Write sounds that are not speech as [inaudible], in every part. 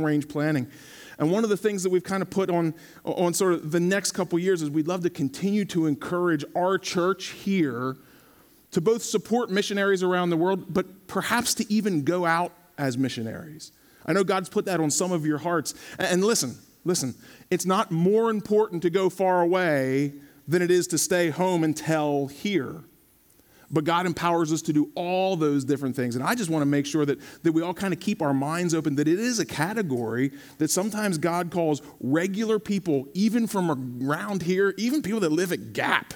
range planning. And one of the things that we've kind of put on, on sort of the next couple years is we'd love to continue to encourage our church here to both support missionaries around the world, but perhaps to even go out as missionaries. I know God's put that on some of your hearts. And listen, listen, it's not more important to go far away than it is to stay home and tell here. But God empowers us to do all those different things. And I just want to make sure that, that we all kind of keep our minds open that it is a category that sometimes God calls regular people, even from around here, even people that live at Gap,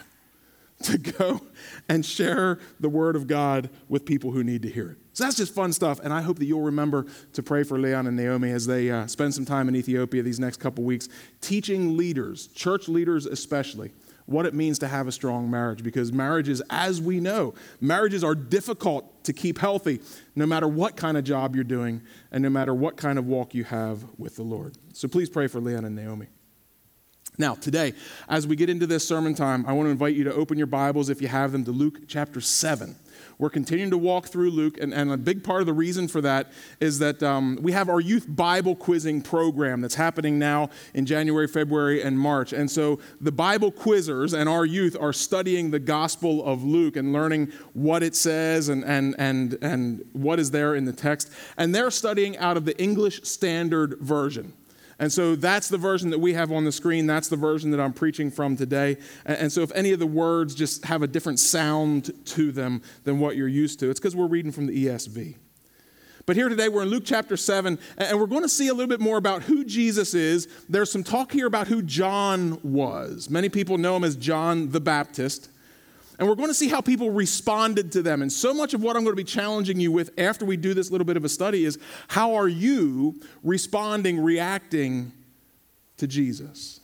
[laughs] to go and share the word of God with people who need to hear it. So that's just fun stuff. And I hope that you'll remember to pray for Leon and Naomi as they uh, spend some time in Ethiopia these next couple weeks, teaching leaders, church leaders especially what it means to have a strong marriage because marriages, as we know, marriages are difficult to keep healthy no matter what kind of job you're doing and no matter what kind of walk you have with the Lord. So please pray for Leon and Naomi. Now, today, as we get into this sermon time, I want to invite you to open your Bibles, if you have them, to Luke chapter 7. We're continuing to walk through Luke, and, and a big part of the reason for that is that um, we have our youth Bible quizzing program that's happening now in January, February, and March. And so the Bible quizzers and our youth are studying the Gospel of Luke and learning what it says and, and, and, and what is there in the text. And they're studying out of the English Standard Version. And so that's the version that we have on the screen. That's the version that I'm preaching from today. And so if any of the words just have a different sound to them than what you're used to, it's because we're reading from the ESV. But here today, we're in Luke chapter 7, and we're going to see a little bit more about who Jesus is. There's some talk here about who John was. Many people know him as John the Baptist. And we're going to see how people responded to them. And so much of what I'm going to be challenging you with after we do this little bit of a study is how are you responding, reacting to Jesus?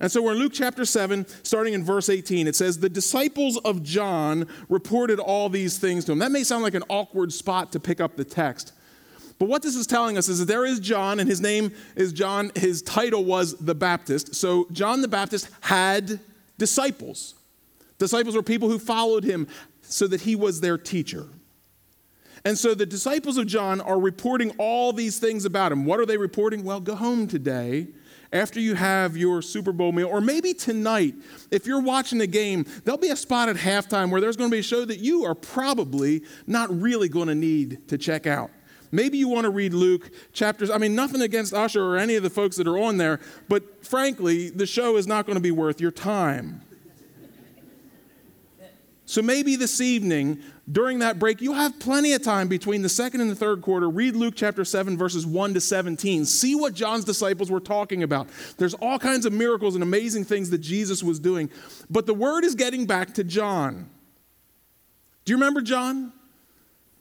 And so we're in Luke chapter 7, starting in verse 18. It says, The disciples of John reported all these things to him. That may sound like an awkward spot to pick up the text. But what this is telling us is that there is John, and his name is John. His title was the Baptist. So John the Baptist had disciples. Disciples were people who followed him so that he was their teacher. And so the disciples of John are reporting all these things about him. What are they reporting? Well, go home today after you have your Super Bowl meal, or maybe tonight, if you're watching the game, there'll be a spot at halftime where there's going to be a show that you are probably not really going to need to check out. Maybe you want to read Luke chapters. I mean, nothing against Usher or any of the folks that are on there, but frankly, the show is not going to be worth your time. So maybe this evening, during that break, you'll have plenty of time between the second and the third quarter. Read Luke chapter 7, verses 1 to 17. See what John's disciples were talking about. There's all kinds of miracles and amazing things that Jesus was doing. But the word is getting back to John. Do you remember John?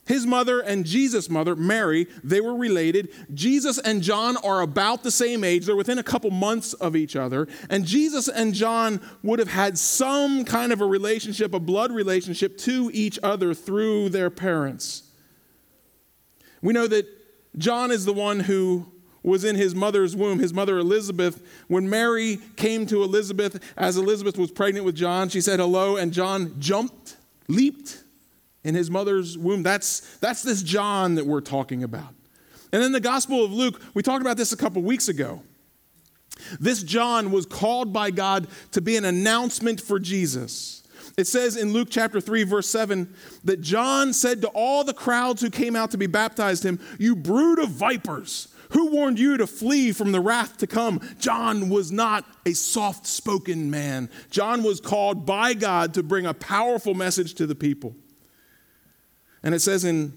His mother and Jesus' mother, Mary, they were related. Jesus and John are about the same age. They're within a couple months of each other. And Jesus and John would have had some kind of a relationship, a blood relationship to each other through their parents. We know that John is the one who was in his mother's womb, his mother Elizabeth. When Mary came to Elizabeth, as Elizabeth was pregnant with John, she said hello, and John jumped, leaped in his mother's womb. That's, that's this John that we're talking about. And in the Gospel of Luke, we talked about this a couple weeks ago. This John was called by God to be an announcement for Jesus. It says in Luke chapter 3, verse 7, that John said to all the crowds who came out to be baptized him, You brood of vipers, who warned you to flee from the wrath to come? John was not a soft spoken man. John was called by God to bring a powerful message to the people. And it says in,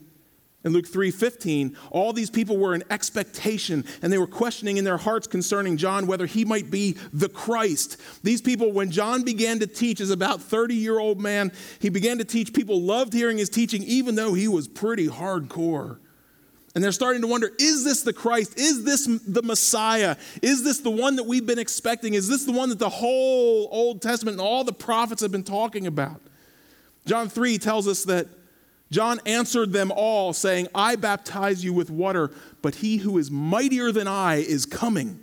in Luke 3:15, all these people were in expectation and they were questioning in their hearts concerning John whether he might be the Christ. These people, when John began to teach as about 30-year-old man, he began to teach. People loved hearing his teaching, even though he was pretty hardcore. And they're starting to wonder is this the Christ? Is this the Messiah? Is this the one that we've been expecting? Is this the one that the whole Old Testament and all the prophets have been talking about? John 3 tells us that John answered them all, saying, I baptize you with water, but he who is mightier than I is coming,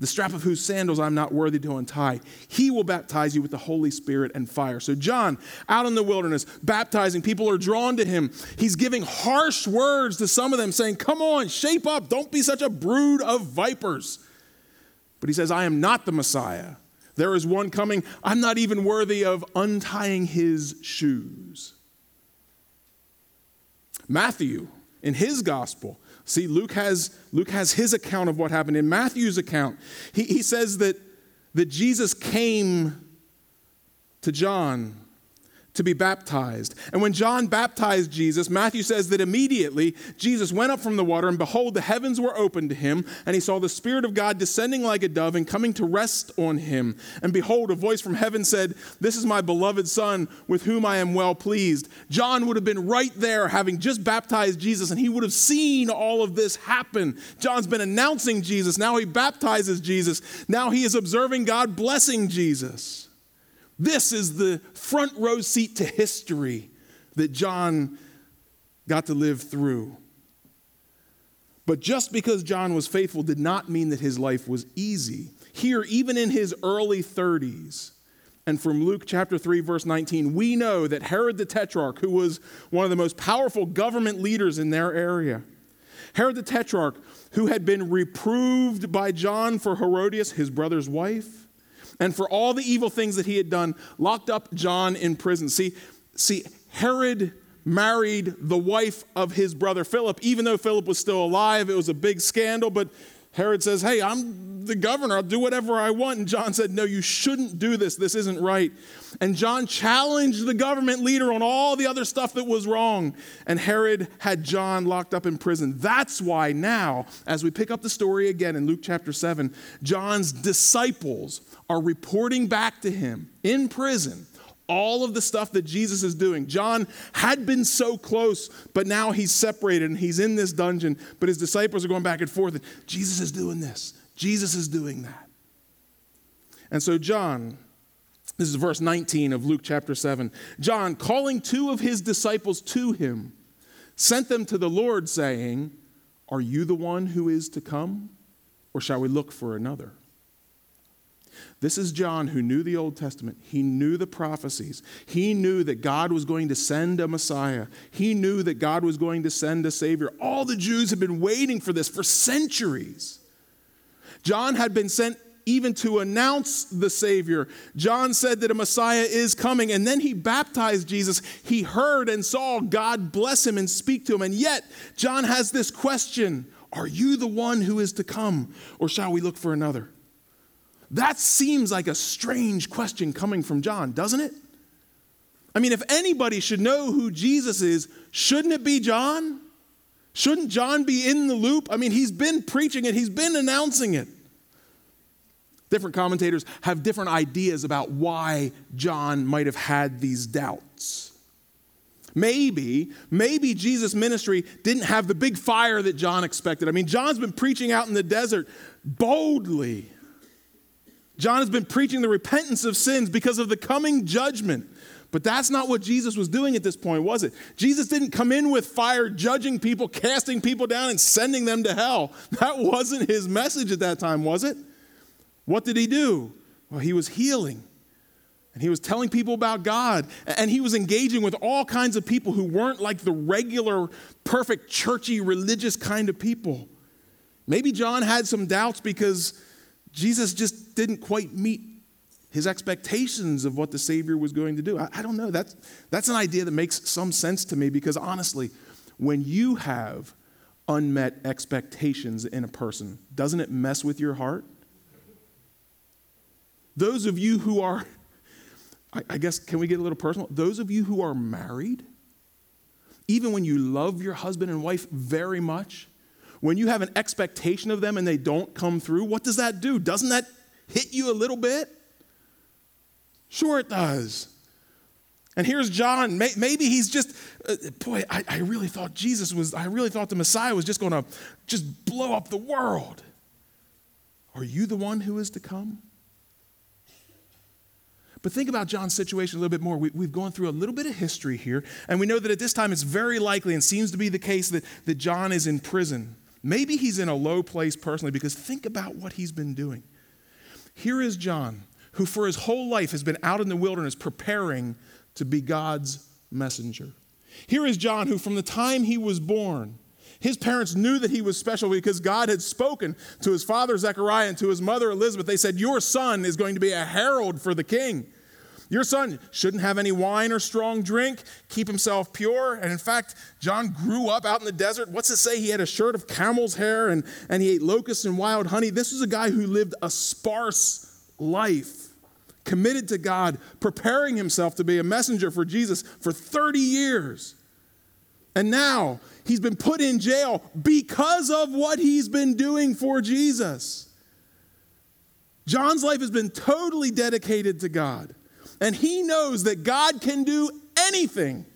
the strap of whose sandals I'm not worthy to untie. He will baptize you with the Holy Spirit and fire. So, John, out in the wilderness, baptizing, people are drawn to him. He's giving harsh words to some of them, saying, Come on, shape up. Don't be such a brood of vipers. But he says, I am not the Messiah. There is one coming. I'm not even worthy of untying his shoes. Matthew, in his gospel, See, Luke has, Luke has his account of what happened. In Matthew's account, he, he says that, that Jesus came to John to be baptized. And when John baptized Jesus, Matthew says that immediately Jesus went up from the water, and behold, the heavens were opened to him, and he saw the Spirit of God descending like a dove and coming to rest on him. And behold, a voice from heaven said, This is my beloved Son, with whom I am well pleased. John would have been right there, having just baptized Jesus, and he would have seen all of this happen. John's been announcing Jesus. Now he baptizes Jesus. Now he is observing God blessing Jesus. This is the front row seat to history that John got to live through. But just because John was faithful did not mean that his life was easy. Here, even in his early 30s, and from Luke chapter 3, verse 19, we know that Herod the Tetrarch, who was one of the most powerful government leaders in their area, Herod the Tetrarch, who had been reproved by John for Herodias, his brother's wife, and for all the evil things that he had done, locked up John in prison. See, see, Herod married the wife of his brother Philip, even though Philip was still alive. It was a big scandal, but Herod says, Hey, I'm the governor. I'll do whatever I want. And John said, No, you shouldn't do this. This isn't right. And John challenged the government leader on all the other stuff that was wrong. And Herod had John locked up in prison. That's why now, as we pick up the story again in Luke chapter 7, John's disciples are reporting back to him in prison all of the stuff that Jesus is doing. John had been so close, but now he's separated and he's in this dungeon, but his disciples are going back and forth. And Jesus is doing this, Jesus is doing that. And so, John, this is verse 19 of Luke chapter 7. John, calling two of his disciples to him, sent them to the Lord, saying, Are you the one who is to come, or shall we look for another? This is John who knew the Old Testament. He knew the prophecies. He knew that God was going to send a Messiah. He knew that God was going to send a Savior. All the Jews had been waiting for this for centuries. John had been sent even to announce the Savior. John said that a Messiah is coming, and then he baptized Jesus. He heard and saw God bless him and speak to him. And yet, John has this question Are you the one who is to come, or shall we look for another? That seems like a strange question coming from John, doesn't it? I mean, if anybody should know who Jesus is, shouldn't it be John? Shouldn't John be in the loop? I mean, he's been preaching it, he's been announcing it. Different commentators have different ideas about why John might have had these doubts. Maybe, maybe Jesus' ministry didn't have the big fire that John expected. I mean, John's been preaching out in the desert boldly John has been preaching the repentance of sins because of the coming judgment. But that's not what Jesus was doing at this point, was it? Jesus didn't come in with fire, judging people, casting people down, and sending them to hell. That wasn't his message at that time, was it? What did he do? Well, he was healing. And he was telling people about God. And he was engaging with all kinds of people who weren't like the regular, perfect, churchy, religious kind of people. Maybe John had some doubts because Jesus just didn't quite meet his expectations of what the Savior was going to do. I, I, don't know. That's, that's an idea that makes some sense to me because honestly, when you have unmet expectations in a person, doesn't it mess with your heart? Those of you who are, I, I guess, can we get a little personal? Those of you who are married, even when you love your husband and wife very much, when you have an expectation of them and they don't come through, what does that do? Doesn't that hit you a little bit? Sure, it does. And here's John. Maybe he's just, uh, boy, I, I really thought Jesus was, I really thought the Messiah was just going to just blow up the world. Are you the one who is to come? But think about John's situation a little bit more. We, have gone through a little bit of history here, and we know that at this time it's very likely and seems to be the case that, that John is in prison. Maybe he's in a low place personally because think about what he's been doing. Here is John, who for his whole life has been out in the wilderness preparing to be God's messenger. Here is John, who from the time he was born, his parents knew that he was special because God had spoken to his father Zechariah and to his mother Elizabeth. They said, Your son is going to be a herald for the king. Your son shouldn't have any wine or strong drink, keep himself pure. And in fact, John grew up out in the desert. What's it say? He had a shirt of camel's hair and, and he ate locusts and wild honey. This was a guy who lived a sparse life, committed to God, preparing himself to be a messenger for Jesus for 30 years. And now he's been put in jail because of what he's been doing for Jesus. John's life has been totally dedicated to God. And he knows that God can do anything.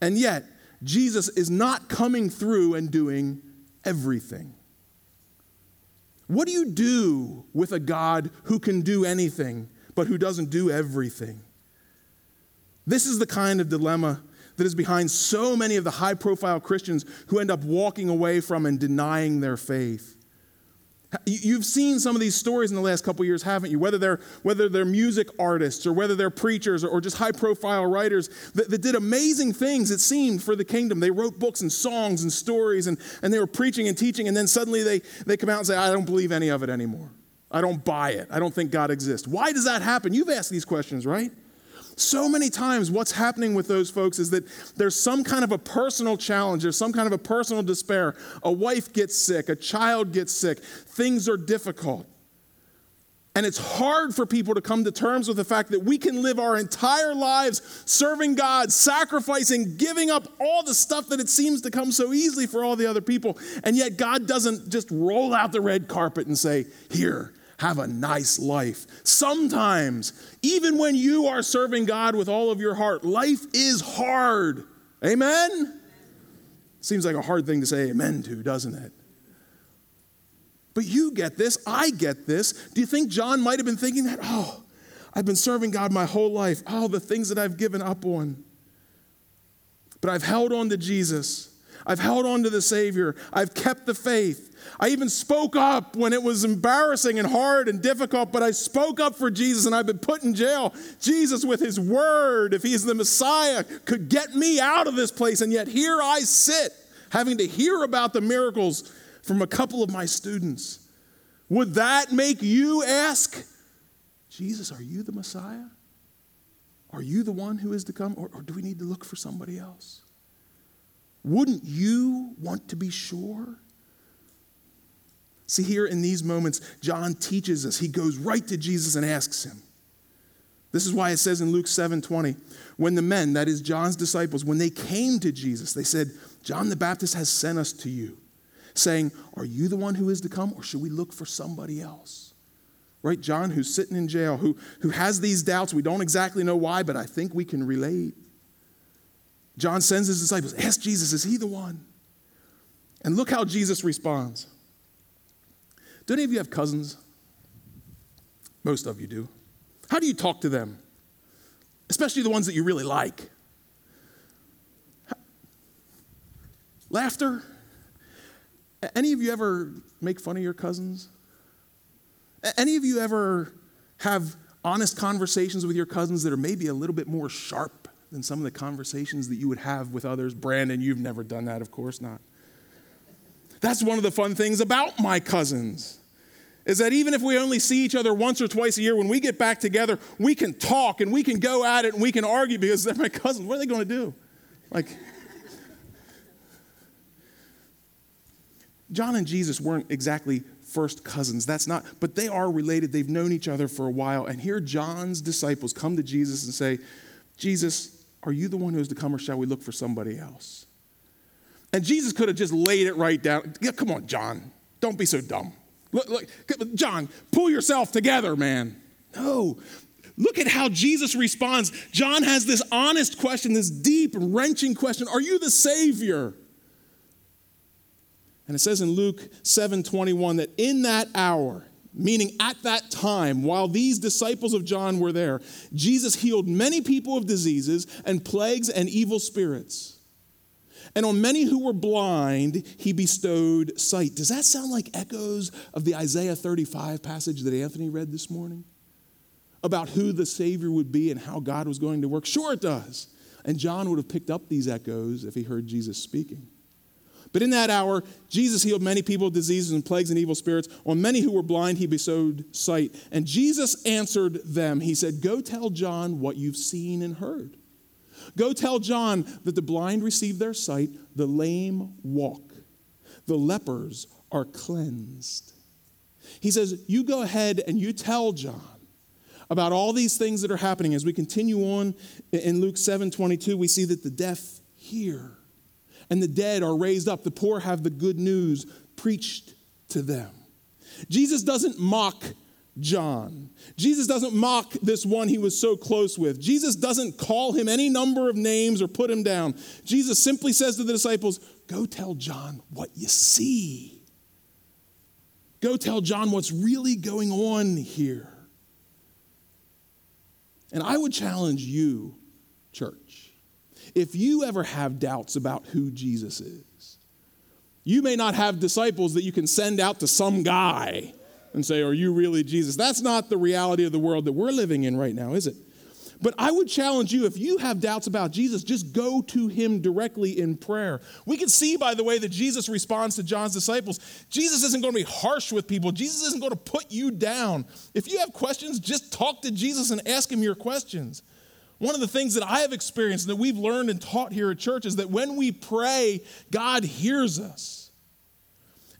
And yet, Jesus is not coming through and doing everything. What do you do with a God who can do anything, but who doesn't do everything? This is the kind of dilemma that is behind so many of the high profile Christians who end up walking away from and denying their faith. You've seen some of these stories in the last couple years, haven't you? Whether they're, whether they're music artists or whether they're preachers or, or just high profile writers that, that, did amazing things, it seemed, for the kingdom. They wrote books and songs and stories and, and they were preaching and teaching, and then suddenly they, they come out and say, I don't believe any of it anymore. I don't buy it. I don't think God exists. Why does that happen? You've asked these questions, right? So many times, what's happening with those folks is that there's some kind of a personal challenge, there's some kind of a personal despair. A wife gets sick, a child gets sick, things are difficult. And it's hard for people to come to terms with the fact that we can live our entire lives serving God, sacrificing, giving up all the stuff that it seems to come so easily for all the other people. And yet, God doesn't just roll out the red carpet and say, Here, have a nice life. Sometimes, even when you are serving God with all of your heart, life is hard. Amen? Seems like a hard thing to say amen to, doesn't it? But you get this, I get this. Do you think John might have been thinking that? Oh, I've been serving God my whole life. Oh, the things that I've given up on. But I've held on to Jesus. I've held on to the Savior. I've kept the faith. I even spoke up when it was embarrassing and hard and difficult, but I spoke up for Jesus and I've been put in jail. Jesus, with his word, if he's the Messiah, could get me out of this place. And yet here I sit, having to hear about the miracles from a couple of my students. Would that make you ask, Jesus, are you the Messiah? Are you the one who is to come? Or, or do we need to look for somebody else? Wouldn't you want to be sure? See, here in these moments, John teaches us. He goes right to Jesus and asks him. This is why it says in Luke 7 20, when the men, that is John's disciples, when they came to Jesus, they said, John the Baptist has sent us to you, saying, Are you the one who is to come, or should we look for somebody else? Right? John, who's sitting in jail, who, who has these doubts. We don't exactly know why, but I think we can relate. John sends his disciples, Ask Jesus, is he the one? And look how Jesus responds. Do any of you have cousins? Most of you do. How do you talk to them? Especially the ones that you really like. Laughter? Any of you ever make fun of your cousins? Any of you ever have honest conversations with your cousins that are maybe a little bit more sharp than some of the conversations that you would have with others? Brandon, you've never done that, of course not. That's one of the fun things about my cousins. Is that even if we only see each other once or twice a year, when we get back together, we can talk and we can go at it and we can argue because they're my cousins. What are they going to do? Like, John and Jesus weren't exactly first cousins. That's not, but they are related. They've known each other for a while. And here, John's disciples come to Jesus and say, Jesus, are you the one who is to come, or shall we look for somebody else? And Jesus could have just laid it right down. Yeah, come on, John. Don't be so dumb. Look, look, John, pull yourself together, man. No. Look at how Jesus responds. John has this honest question, this deep, wrenching question Are you the Savior? And it says in Luke 7 21 that in that hour, meaning at that time, while these disciples of John were there, Jesus healed many people of diseases and plagues and evil spirits And on many who were blind, he bestowed sight. Does that sound like echoes of the Isaiah 35 passage that Anthony read this morning? About who the Savior would be and how God was going to work? Sure, it does. And John would have picked up these echoes if he heard Jesus speaking. But in that hour, Jesus healed many people of diseases and plagues and evil spirits. On many who were blind, he bestowed sight. And Jesus answered them. He said, Go tell John what you've seen and heard. Go tell John that the blind receive their sight, the lame walk, the lepers are cleansed. He says, You go ahead and you tell John about all these things that are happening. As we continue on in Luke 7 22, we see that the deaf hear and the dead are raised up. The poor have the good news preached to them. Jesus doesn't mock John. Jesus doesn't mock this one he was so close with. Jesus doesn't call him any number of names or put him down. Jesus simply says to the disciples, Go tell John what you see. Go tell John what's really going on here. And I would challenge you, church, if you ever have doubts about who Jesus is, you may not have disciples that you can send out to some guy and say, Are you really Jesus? That's not the reality of the world that we're living in right now, is it? But I would challenge you if you have doubts about Jesus, just go to him directly in prayer. We can see, by the way, that Jesus responds to John's disciples. Jesus isn't going to be harsh with people, Jesus isn't going to put you down. If you have questions, just talk to Jesus and ask him your questions. One of the things that I have experienced and that we've learned and taught here at church is that when we pray, God hears us.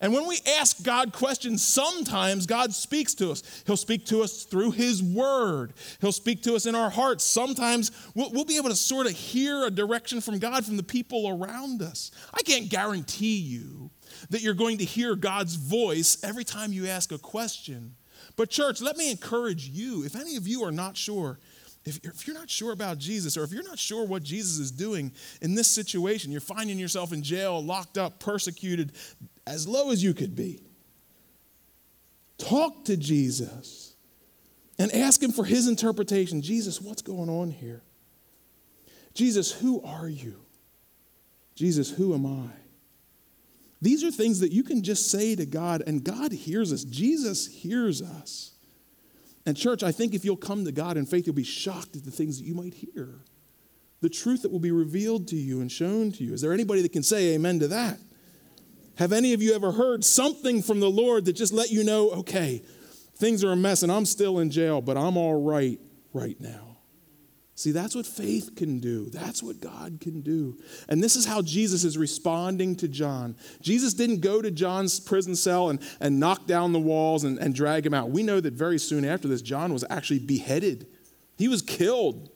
And when we ask God questions, sometimes God speaks to us. He'll speak to us through His Word, He'll speak to us in our hearts. Sometimes we'll, we'll, be able to sort of hear a direction from God from the people around us. I can't guarantee you that you're going to hear God's voice every time you ask a question. But, church, let me encourage you if any of you are not sure, if you're, if you're, not sure about Jesus, or if you're not sure what Jesus is doing in this situation, you're finding yourself in jail, locked up, persecuted, as low as you could be. Talk to Jesus and ask him for his interpretation. Jesus, what's going on here? Jesus, who are you? Jesus, who am I? These are things that you can just say to God, and God hears us. Jesus hears us. And, church, I think if you'll come to God in faith, you'll be shocked at the things that you might hear, the truth that will be revealed to you and shown to you. Is there anybody that can say amen to that? Have any of you ever heard something from the Lord that just let you know, okay, things are a mess and I'm still in jail, but I'm all right right now? See, that's what faith can do. That's what God can do. And this is how Jesus is responding to John. Jesus didn't go to John's prison cell and, and knock down the walls and, and drag him out. We know that very soon after this, John was actually beheaded, he was killed.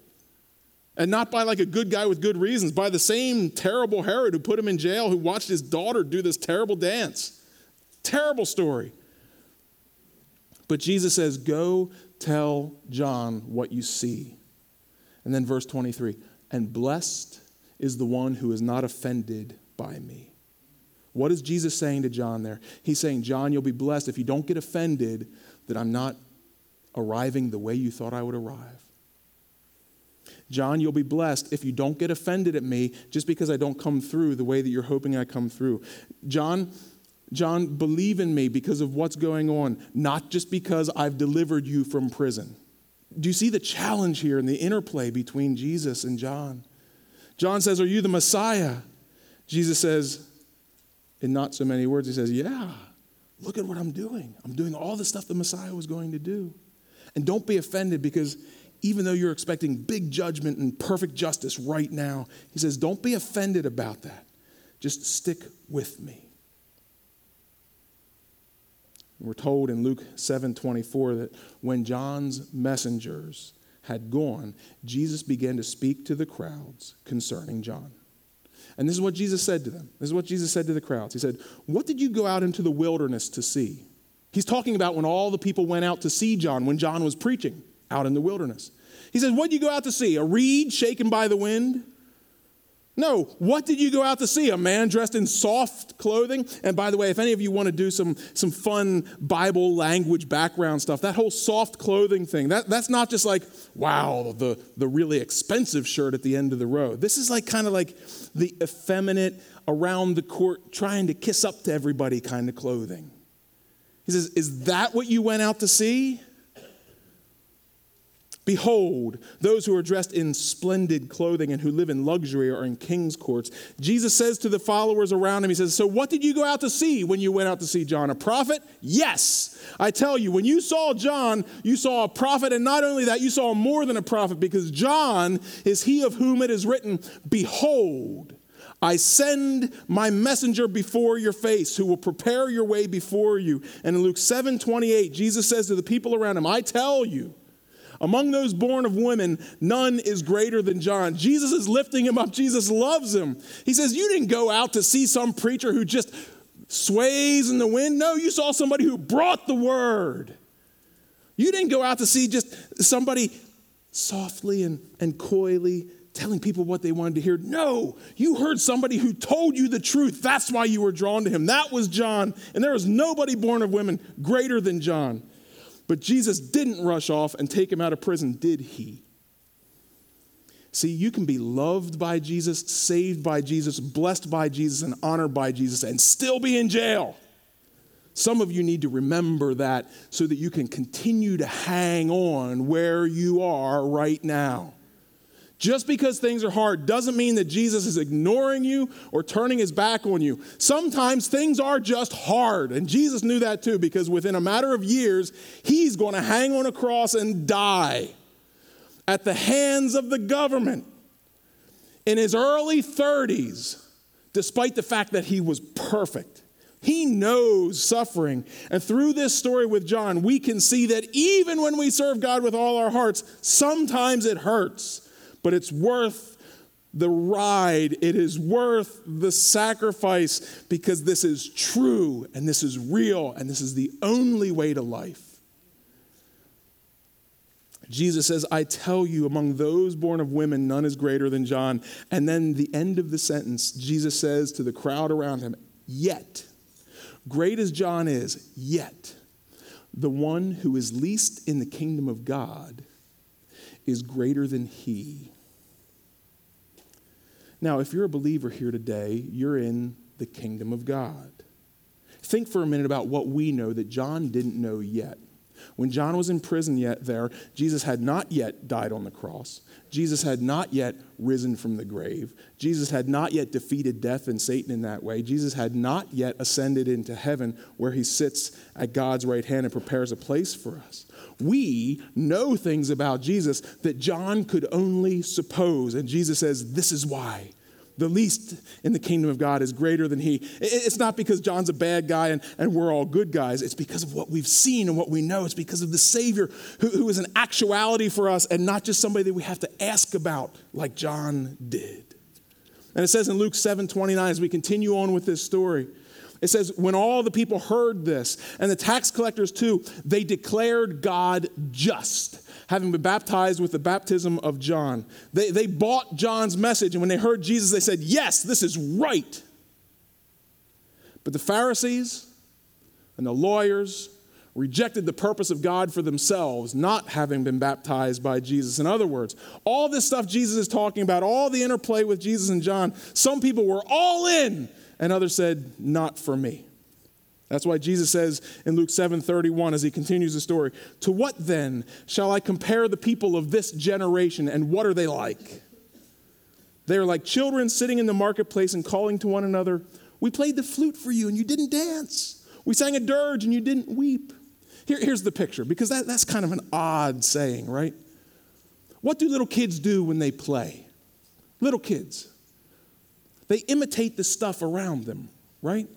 And not by like a good guy with good reasons, by the same terrible Herod who put him in jail, who watched his daughter do this terrible dance. Terrible story. But Jesus says, Go tell John what you see. And then verse 23 and blessed is the one who is not offended by me. What is Jesus saying to John there? He's saying, John, you'll be blessed if you don't get offended that I'm not arriving the way you thought I would arrive. John, you'll be blessed if you don't get offended at me just because I don't come through the way that you're hoping I come through. John, John, believe in me because of what's going on, not just because I've delivered you from prison. Do you see the challenge here and the interplay between Jesus and John? John says, Are you the Messiah? Jesus says, in not so many words, he says, Yeah, look at what I'm doing. I'm doing all the stuff the Messiah was going to do. And don't be offended because even though you're expecting big judgment and perfect justice right now, he says, don't be offended about that. Just stick with me. We're told in Luke 7 24 that when John's messengers had gone, Jesus began to speak to the crowds concerning John. And this is what Jesus said to them. This is what Jesus said to the crowds. He said, What did you go out into the wilderness to see? He's talking about when all the people went out to see John, when John was preaching out in the wilderness. He says, What did you go out to see? A reed shaken by the wind? No, what did you go out to see? A man dressed in soft clothing? And by the way, if any of you want to do some, some fun Bible language background stuff, that whole soft clothing thing, that, that's not just like, wow, the, the really expensive shirt at the end of the row. This is like kind of like the effeminate, around the court, trying to kiss up to everybody kind of clothing. He says, Is that what you went out to see? Behold, those who are dressed in splendid clothing and who live in luxury are in king's courts. Jesus says to the followers around him, He says, So what did you go out to see when you went out to see John? A prophet? Yes. I tell you, when you saw John, you saw a prophet. And not only that, you saw more than a prophet because John is he of whom it is written, Behold, I send my messenger before your face who will prepare your way before you. And in Luke 7 28, Jesus says to the people around him, I tell you, among those born of women, none is greater than John. Jesus is lifting him up. Jesus loves him. He says, You didn't go out to see some preacher who just sways in the wind. No, you saw somebody who brought the word. You didn't go out to see just somebody softly and, and coyly telling people what they wanted to hear. No, you heard somebody who told you the truth. That's why you were drawn to him. That was John. And there was nobody born of women greater than John. But Jesus didn't rush off and take him out of prison, did he? See, you can be loved by Jesus, saved by Jesus, blessed by Jesus, and honored by Jesus, and still be in jail. Some of you need to remember that so that you can continue to hang on where you are right now. Just because things are hard doesn't mean that Jesus is ignoring you or turning his back on you. Sometimes things are just hard, and Jesus knew that too because within a matter of years, he's going to hang on a cross and die at the hands of the government in his early 30s, despite the fact that he was perfect. He knows suffering. And through this story with John, we can see that even when we serve God with all our hearts, sometimes it hurts but it's worth the ride. It is worth the sacrifice because this is true and this is real and this is the only way to life. Jesus says, I tell you, among those born of women, none is greater than John. And then the end of the sentence, Jesus says to the crowd around him, Yet, great as John is, yet, the one who is least in the kingdom of God is greater than he. Now, if you're a believer here today, you're in the kingdom of God. Think for a minute about what we know that John didn't know yet. When John was in prison yet there, Jesus had not yet died on the cross. Jesus had not yet risen from the grave. Jesus had not yet defeated death and Satan in that way. Jesus had not yet ascended into heaven where he sits at God's right hand and prepares a place for us we know things about Jesus that John could only suppose. And Jesus says, This is why. The least in the kingdom of God is greater than he. It's not because John's a bad guy and, and we're all good guys. It's because of what we've seen and what we know. It's because of the Savior who, who is an actuality for us and not just somebody that we have to ask about like John did. And it says in Luke 7 29, as we continue on with this story, it says, when all the people heard this, and the tax collectors too, they declared God just, having been baptized with the baptism of John. They, they bought John's message, and when they heard Jesus, they said, Yes, this is right. But the Pharisees and the lawyers rejected the purpose of God for themselves, not having been baptized by Jesus. In other words, all this stuff Jesus is talking about, all the interplay with Jesus and John, some people were all in and others said, Not for me. That's why Jesus says in Luke 7 31, as he continues the story, To what then shall I compare the people of this generation, and what are they like? They are like children sitting in the marketplace and calling to one another, We played the flute for you, and you didn't dance. We sang a dirge, and you didn't weep. Here, here's the picture, because that, that's kind of an odd saying, right? What do little kids do when they play? Little kids. They imitate the stuff around them, right?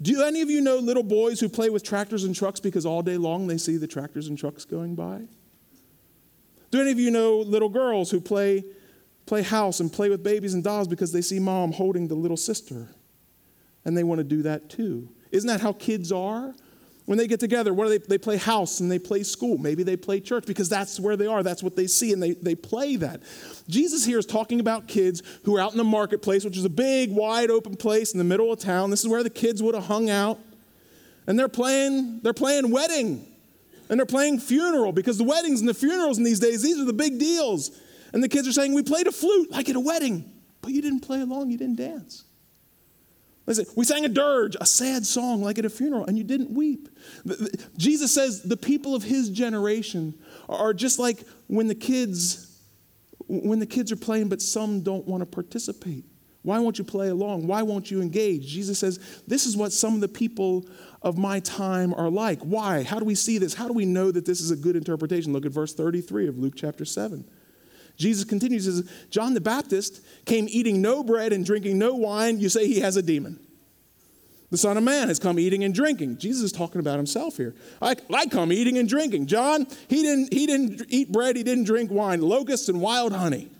Do any of you know little boys who play with tractors and trucks because all day long they see the tractors and trucks going by? Do any of you know little girls who play, play house and play with babies and dolls because they see mom holding the little sister and they want to do that too? Isn't that how kids are? When they get together, what do they, they play house and they play school. Maybe they play church because that's where they are. That's what they see and they, they play that. Jesus here is talking about kids who are out in the marketplace, which is a big, wide open place in the middle of town. This is where the kids would have hung out. And they're playing, they're playing wedding and they're playing funeral because the weddings and the funerals in these days, these are the big deals. And the kids are saying, We played a flute like at a wedding, but you didn't play along, you didn't dance. Listen, we sang a dirge, a sad song like at a funeral, and you didn't weep. Jesus says the people of his generation are just like when the kids when the kids are playing but some don't want to participate. Why won't you play along? Why won't you engage? Jesus says, This is what some of the people of my time are like. Why? How do we see this? How do we know that this is a good interpretation? Look at verse 33 of Luke chapter 7. Jesus continues, says, John the Baptist came eating no bread and drinking no wine. You say he has a demon. The Son of Man has come eating and drinking. Jesus is talking about himself here. I, I come eating and drinking. John, he didn't, he didn't eat bread, he didn't drink wine, locusts and wild honey.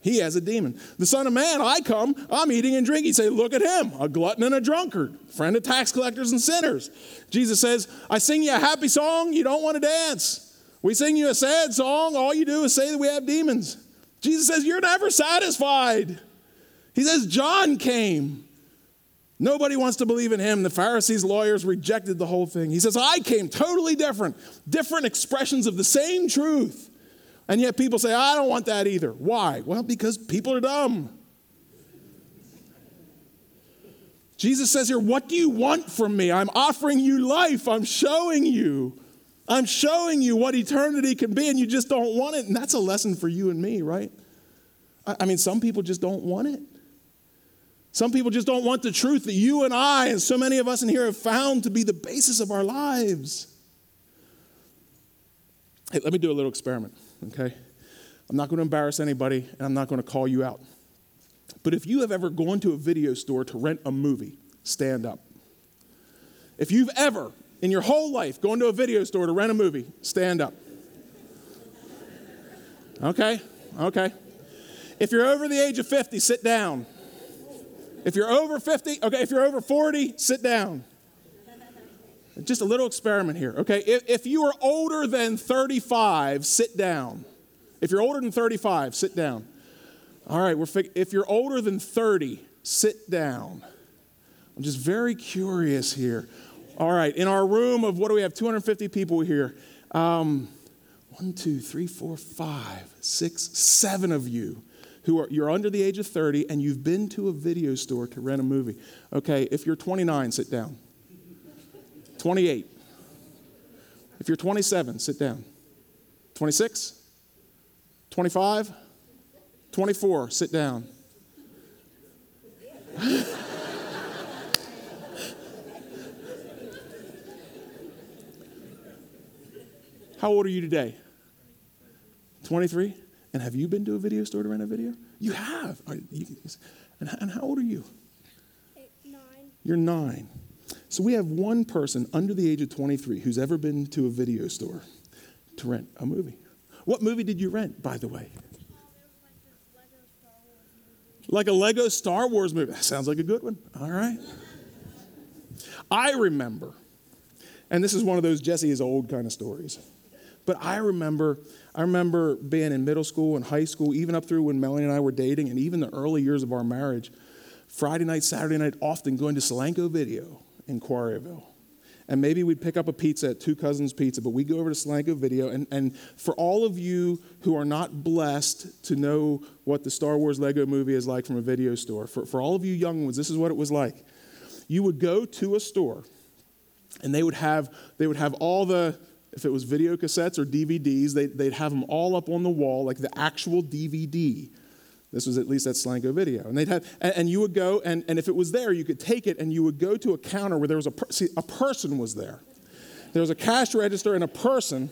He has a demon. The Son of Man, I come, I'm eating and drinking. Say, look at him, a glutton and a drunkard, friend of tax collectors and sinners. Jesus says, I sing you a happy song, you don't want to dance. We sing you a sad song, all you do is say that we have demons. Jesus says, You're never satisfied. He says, John came. Nobody wants to believe in him. The Pharisees, lawyers rejected the whole thing. He says, I came totally different, different expressions of the same truth. And yet people say, I don't want that either. Why? Well, because people are dumb. Jesus says here, What do you want from me? I'm offering you life, I'm showing you. I'm showing you what eternity can be, and you just don't want it. And that's a lesson for you and me, right? I mean, some people just don't want it. Some people just don't want the truth that you and I, and so many of us in here, have found to be the basis of our lives. Hey, let me do a little experiment, okay? I'm not going to embarrass anybody, and I'm not going to call you out. But if you have ever gone to a video store to rent a movie, stand up. If you've ever in your whole life going to a video store to rent a movie, stand up. Okay, okay. If you're over the age of 50, sit down. If you're over 50, okay, if you're over 40, sit down. Just a little experiment here, okay? If, if you are older than 35, sit down. If you're older than 35, sit down. All right, we're fig- if you're older than 30, sit down. I'm just very curious here. All right, in our room of what do we have? 250 people here. Um, one, two, three, four, five, six, seven of you who are you're under the age of 30 and you've been to a video store to rent a movie. Okay, if you're 29, sit down. 28. If you're 27, sit down. 26? 25? 24, sit down. [laughs] How old are you today? 23? And have you been to a video store to rent a video? You have. And, how old are you? Eight, nine. You're nine. So we have one person under the age of 23 who's ever been to a video store to rent a movie. What movie did you rent, by the way? Like a Lego Star Wars movie. That sounds like a good one. All right. I remember, and this is one of those Jesse is old kind of stories. But I remember, I remember being in middle school and high school, even up through when Melanie and I were dating, and even the early years of our marriage. Friday night, Saturday night, often going to Solanco Video in Quarryville. And maybe we'd pick up a pizza at Two Cousins Pizza, but we'd go over to Solanco Video. And, and for all of you who are not blessed to know what the Star Wars Lego movie is like from a video store, for, for all of you young ones, this is what it was like. You would go to a store, and they would have, they would have all the, if it was video cassettes or DVDs, they, they'd have them all up on the wall, like the actual DVD. This was at least at Solanco Video. And they'd have, and, and, you would go, and, and if it was there, you could take it and you would go to a counter where there was a, see, a person was there. There was a cash register and a person.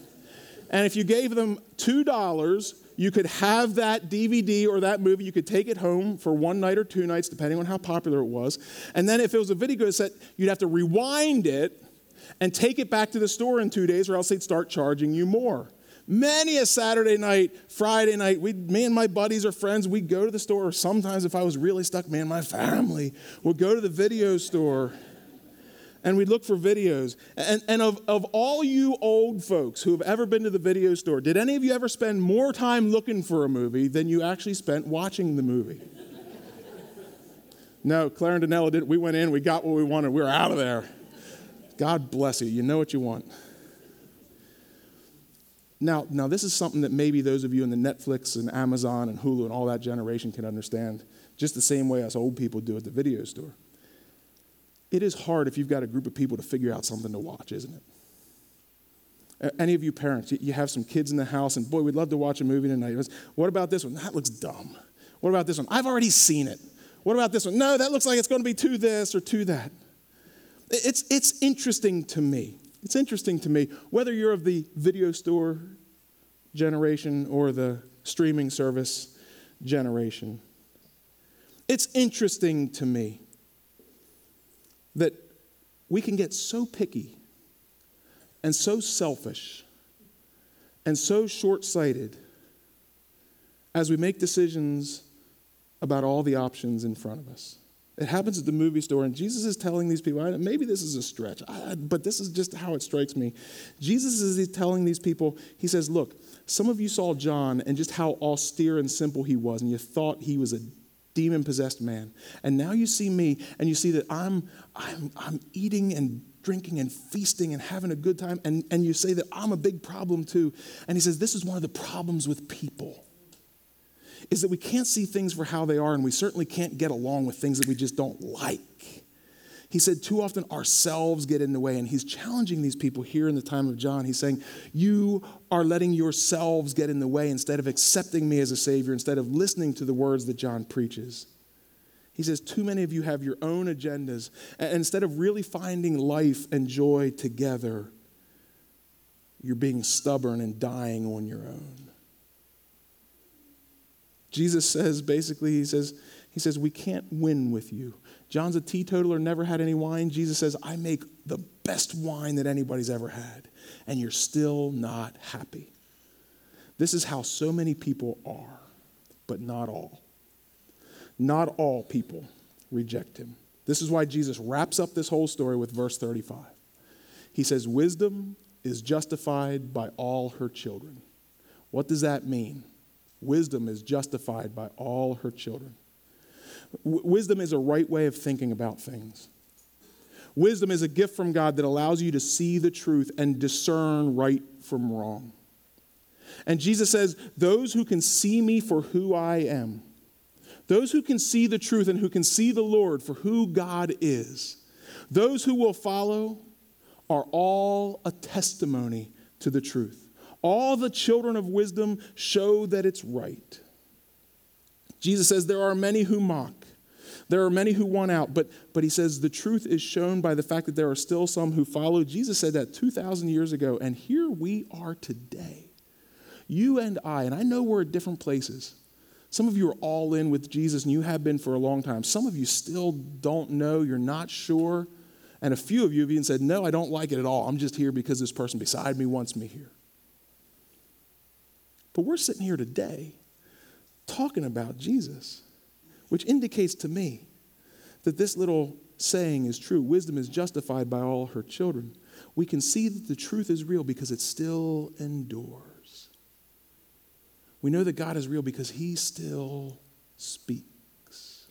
And if you gave them $2, you could have that DVD or that movie. You could take it home for one night or two nights, depending on how popular it was. And then if it was a video cassette, you'd have to rewind it and take it back to the store in two days, or else they'd start charging you more. Many a Saturday night, Friday night, we, me and my buddies or friends, we'd go to the store, or sometimes if I was really stuck, me and my family would go to the video store. and we'd look for videos. And, and of, of all you old folks who have ever been to the video store, did any of you ever spend more time looking for a movie than you actually spent watching the movie? [laughs] no, Claire and Danella did. We went in, we got what we wanted, we were out of there. God bless you. You know what you want. Now, now, this is something that maybe those of you in the Netflix and Amazon and Hulu and all that generation can understand, just the same way us old people do at the video store it is hard if you've got a group of people to figure out something to watch, isn't it? Any of you parents, you have some kids in the house, and boy, we'd love to watch a movie tonight. What about this one? That looks dumb. What about this one? I've already seen it. What about this one? No, that looks like it's going to be to this or to that. It's, it's interesting to me. It's interesting to me, whether you're of the video store generation or the streaming service generation. It's interesting to me that we can get so picky and so selfish and so short sighted as we make decisions about all the options in front of us. It happens at the movie store, and Jesus is telling these people, maybe this is a stretch, but this is just how it strikes me. Jesus is telling these people, he says, Look, some of you saw John and just how austere and simple he was, and you thought he was a demon possessed man. And now you see me and you see that I'm, I'm, I'm eating and drinking and feasting and having a good time. And, and you say that I'm a big problem too. And he says, This is one of the problems with people. Is that we can't see things for how they are, and we certainly can't get along with things that we just don't like. He said, too often ourselves get in the way, and he's challenging these people here in the time of John. He's saying, You are letting yourselves get in the way instead of accepting me as a Savior, instead of listening to the words that John preaches. He says, Too many of you have your own agendas, and instead of really finding life and joy together, you're being stubborn and dying on your own. Jesus says, basically, he says, he says, We can't win with you. John's a teetotaler, never had any wine. Jesus says, I make the best wine that anybody's ever had, and you're still not happy. This is how so many people are, but not all. Not all people reject him. This is why Jesus wraps up this whole story with verse 35. He says, Wisdom is justified by all her children. What does that mean? Wisdom is justified by all her children. W- wisdom is a right way of thinking about things. Wisdom is a gift from God that allows you to see the truth and discern right from wrong. And Jesus says, Those who can see me for who I am, those who can see the truth and who can see the Lord for who God is, those who will follow are all a testimony to the truth. All the children of wisdom show that it's right. Jesus says, There are many who mock. There are many who want out, but, but he says the truth is shown by the fact that there are still some who follow. Jesus said that 2,000 years ago, and here we are today. You and I, and I know we're at different places. Some of you are all in with Jesus, and you have been for a long time. Some of you still don't know, you're not sure. And a few of you have even said, No, I don't like it at all. I'm just here because this person beside me wants me here. But we're sitting here today talking about Jesus which indicates to me that this little saying is true. Wisdom is justified by all her children. We can see that the truth is real because it still endures. We know that God is real because he still speaks.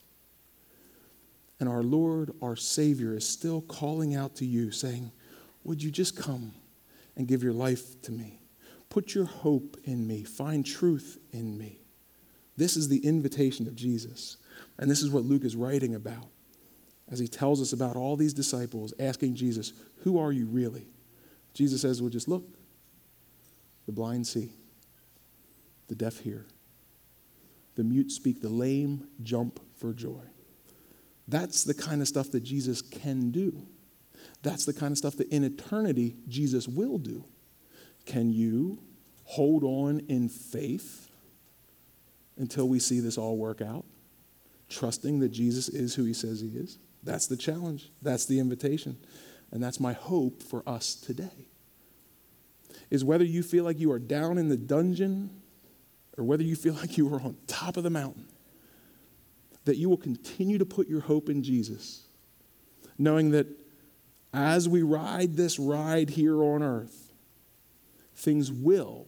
And our Lord, our Savior, is still calling out to you, saying, Would you just come and give your life to me? Put your hope in me. Find truth in me. This is the invitation of Jesus. And this is what Luke is writing about as he tells us about all these disciples asking Jesus, Who are you really? Jesus says, Well, just look. The blind see, the deaf hear, the mute speak, the lame jump for joy. That's the kind of stuff that Jesus can do. That's the kind of stuff that in eternity Jesus will do. Can you hold on in faith until we see this all work out? trusting that Jesus is who he says he is. That's the challenge. That's the invitation. And that's my hope for us today. Is whether you feel like you are down in the dungeon or whether you feel [laughs] like you are on top of the mountain, that you will continue to put your hope in Jesus, knowing that as we ride this ride here on earth, things will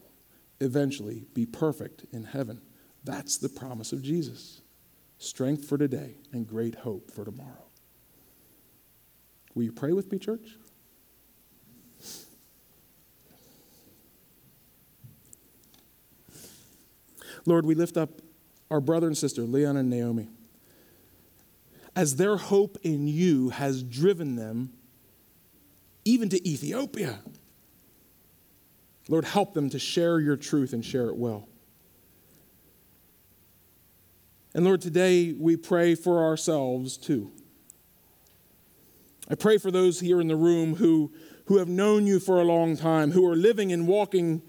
eventually be perfect in heaven. That's the promise of Jesus strength for today and great hope for tomorrow. Will you pray with me, church? Lord, we lift up our brother and sister, Leon and Naomi, as their hope in you has driven them even to Ethiopia. Lord, help them to share your truth and share it well. And Lord, today we pray for ourselves too. I pray for those here in the room who, who have known you for a long time, who are living and walking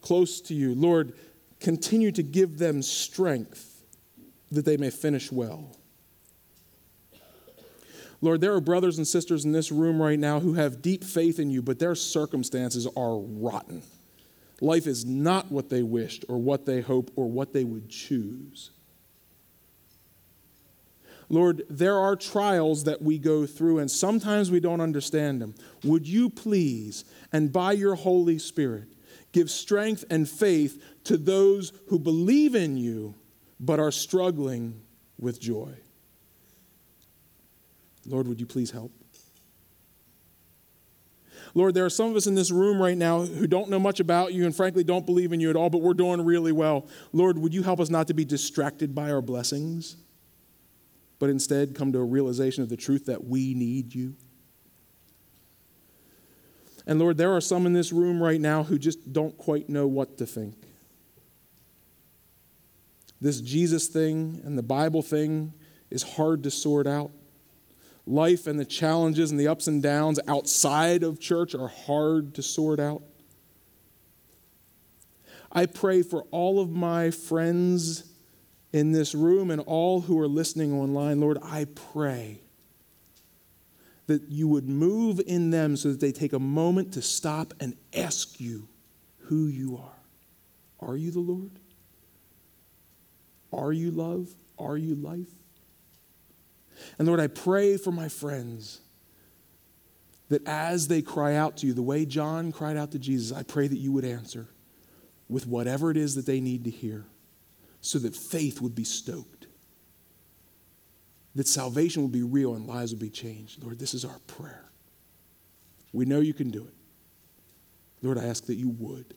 close to you. Lord, continue to give them strength that they may finish well. Lord, there are brothers and sisters in this room right now who have deep faith in you, but their circumstances are rotten. Life is not what they wished or what they hope or what they would choose. Lord, there are trials that we go through, and sometimes we don't understand them. Would you please, and by your Holy Spirit, give strength and faith to those who believe in you but are struggling with joy? Lord, would you please help? Lord, there are some of us in this room right now who don't know much about you and frankly don't believe in you at all, but we're doing really well. Lord, would you help us not to be distracted by our blessings, but instead come to a realization of the truth that we need you? And Lord, there are some in this room right now who just don't quite know what to think. This Jesus thing and the Bible thing is hard to sort out life and the challenges and the ups and downs outside of church are hard to sort out. I pray for all of my friends in this room and all who are listening online. Lord, I pray that you would move in them so that they take a moment to stop and ask you who you are. Are you the Lord? Are you love? Are you life? And Lord, I pray for my friends that as they cry out to you, the way John cried out to Jesus, I pray that you would answer with whatever it is that they need to hear so that faith would be stoked, that salvation would be real and lives would be changed. Lord, this is our prayer. We know you can do it. Lord, I ask that you would.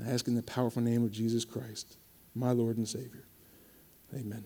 I ask in the powerful name of Jesus Christ, my Lord and Savior. Amen.